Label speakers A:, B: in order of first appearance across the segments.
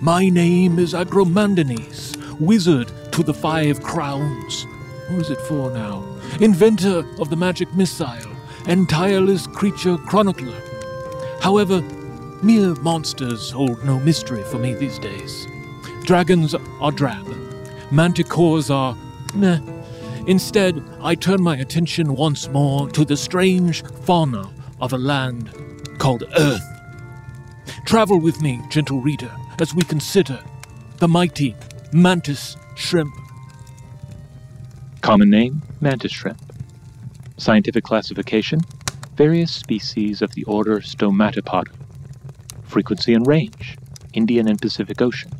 A: My name is Argomandanies, wizard to the five crowns. Who is it for now? Inventor of the magic missile and tireless creature chronicler. However, mere monsters hold no mystery for me these days. Dragons are drab, manticores are meh. Instead, I turn my attention once more to the strange fauna of a land called Earth. Travel with me, gentle reader, as we consider the mighty mantis shrimp.
B: Common name mantis shrimp. Scientific classification various species of the order Stomatopoda. Frequency and range Indian and Pacific Ocean.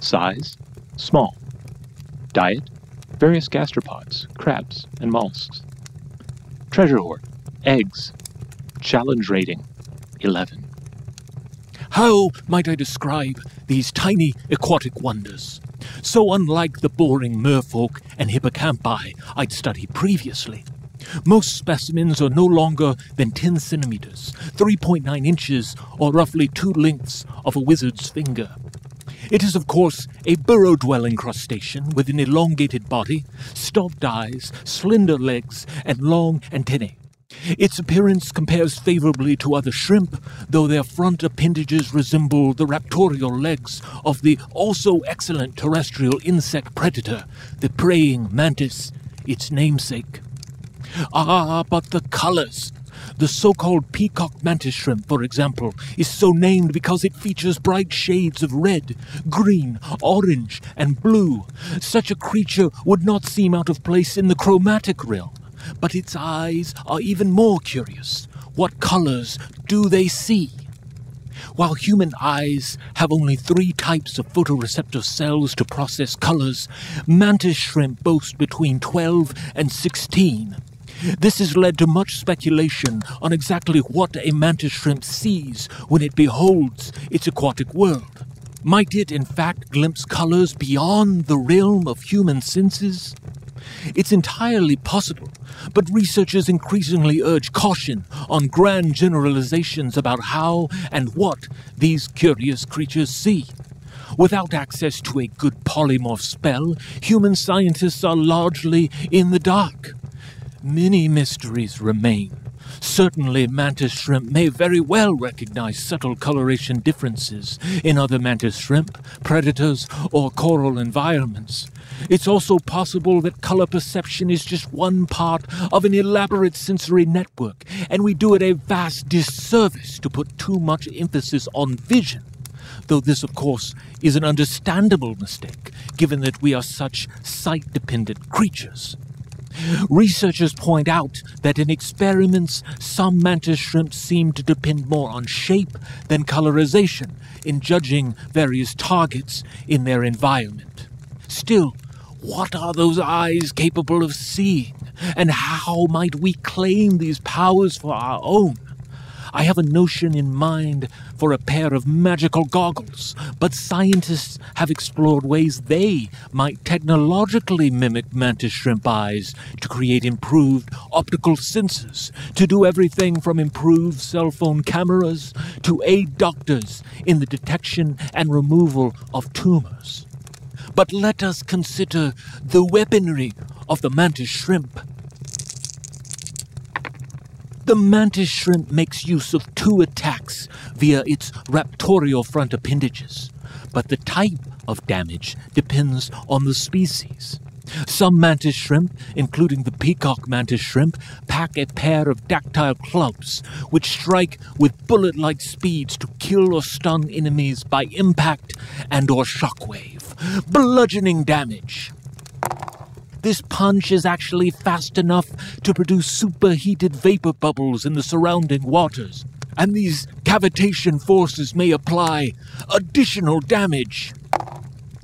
B: Size small. Diet various gastropods, crabs, and mollusks. Treasure hoard eggs. Challenge rating 11.
A: How might I describe these tiny aquatic wonders? So unlike the boring merfolk and hippocampi I'd studied previously. Most specimens are no longer than 10 centimeters, 3.9 inches, or roughly two lengths of a wizard's finger. It is, of course, a burrow dwelling crustacean with an elongated body, stalked eyes, slender legs, and long antennae. Its appearance compares favorably to other shrimp, though their front appendages resemble the raptorial legs of the also excellent terrestrial insect predator, the praying mantis, its namesake. Ah, but the colors! The so called peacock mantis shrimp, for example, is so named because it features bright shades of red, green, orange, and blue. Such a creature would not seem out of place in the chromatic realm. But its eyes are even more curious. What colors do they see? While human eyes have only three types of photoreceptor cells to process colors, mantis shrimp boast between 12 and 16. This has led to much speculation on exactly what a mantis shrimp sees when it beholds its aquatic world. Might it, in fact, glimpse colors beyond the realm of human senses? It's entirely possible, but researchers increasingly urge caution on grand generalizations about how and what these curious creatures see. Without access to a good polymorph spell, human scientists are largely in the dark. Many mysteries remain. Certainly, mantis shrimp may very well recognize subtle coloration differences in other mantis shrimp, predators, or coral environments. It's also possible that color perception is just one part of an elaborate sensory network, and we do it a vast disservice to put too much emphasis on vision. Though this, of course, is an understandable mistake, given that we are such sight dependent creatures. Researchers point out that in experiments, some mantis shrimp seem to depend more on shape than colorization in judging various targets in their environment. Still, what are those eyes capable of seeing, and how might we claim these powers for our own? I have a notion in mind for a pair of magical goggles, but scientists have explored ways they might technologically mimic mantis shrimp eyes to create improved optical sensors, to do everything from improved cell phone cameras to aid doctors in the detection and removal of tumors. But let us consider the weaponry of the mantis shrimp. The mantis shrimp makes use of two attacks via its raptorial front appendages, but the type of damage depends on the species. Some mantis shrimp, including the peacock mantis shrimp, pack a pair of dactyl clubs, which strike with bullet-like speeds to kill or stun enemies by impact and or shockwave, bludgeoning damage. This punch is actually fast enough to produce superheated vapor bubbles in the surrounding waters, and these cavitation forces may apply additional damage.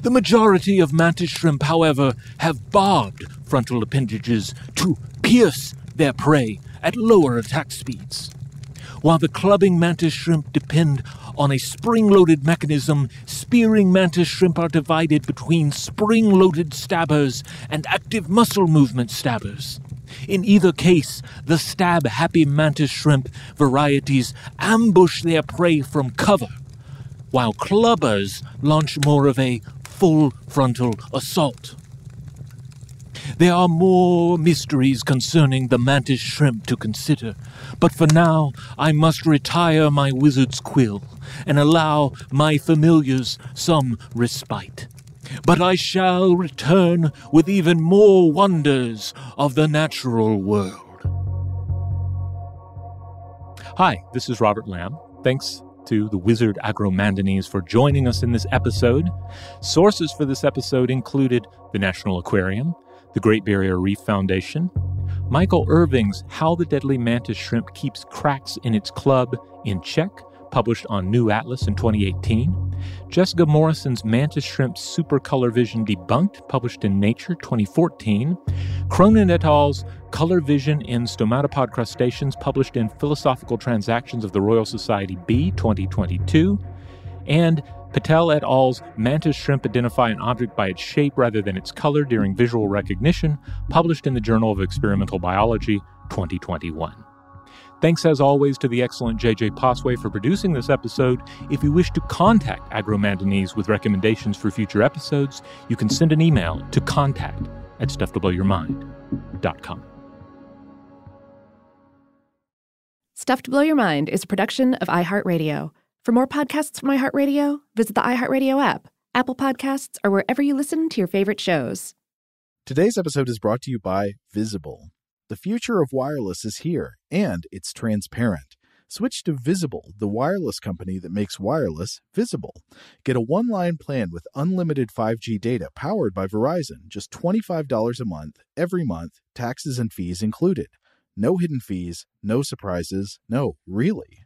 A: The majority of mantis shrimp, however, have barbed frontal appendages to pierce their prey at lower attack speeds. While the clubbing mantis shrimp depend on a spring loaded mechanism, spearing mantis shrimp are divided between spring loaded stabbers and active muscle movement stabbers. In either case, the stab happy mantis shrimp varieties ambush their prey from cover, while clubbers launch more of a full frontal assault. There are more mysteries concerning the mantis shrimp to consider, but for now I must retire my wizard's quill and allow my familiars some respite. But I shall return with even more wonders of the natural world. Hi, this is Robert Lamb. Thanks to the wizard Argomandanies for joining us in this episode. Sources for this episode included the National Aquarium, the Great Barrier Reef Foundation, Michael Irving's How the Deadly Mantis Shrimp Keeps Cracks in Its Club in Check, published on New Atlas in 2018, Jessica Morrison's Mantis Shrimp Super Color Vision Debunked, published in Nature 2014, Cronin et al.'s Color Vision in Stomatopod Crustaceans, published in Philosophical Transactions of the Royal Society B 2022, and Patel et al.'s Mantis Shrimp Identify an Object by its Shape rather than its color during visual recognition, published in the Journal of Experimental Biology 2021. Thanks as always to the excellent JJ Posway for producing this episode. If you wish to contact Argomandanies with recommendations for future episodes, you can send an email to contact at stufftoblowyourmind.com.
C: Stuff to Blow Your Mind is a production of iHeartRadio. For more podcasts from iHeartRadio, visit the iHeartRadio app, Apple Podcasts, or wherever you listen to your favorite shows.
D: Today's episode is brought to you by Visible. The future of wireless is here, and it's transparent. Switch to Visible, the wireless company that makes wireless visible. Get a one line plan with unlimited 5G data powered by Verizon, just $25 a month, every month, taxes and fees included. No hidden fees, no surprises, no, really.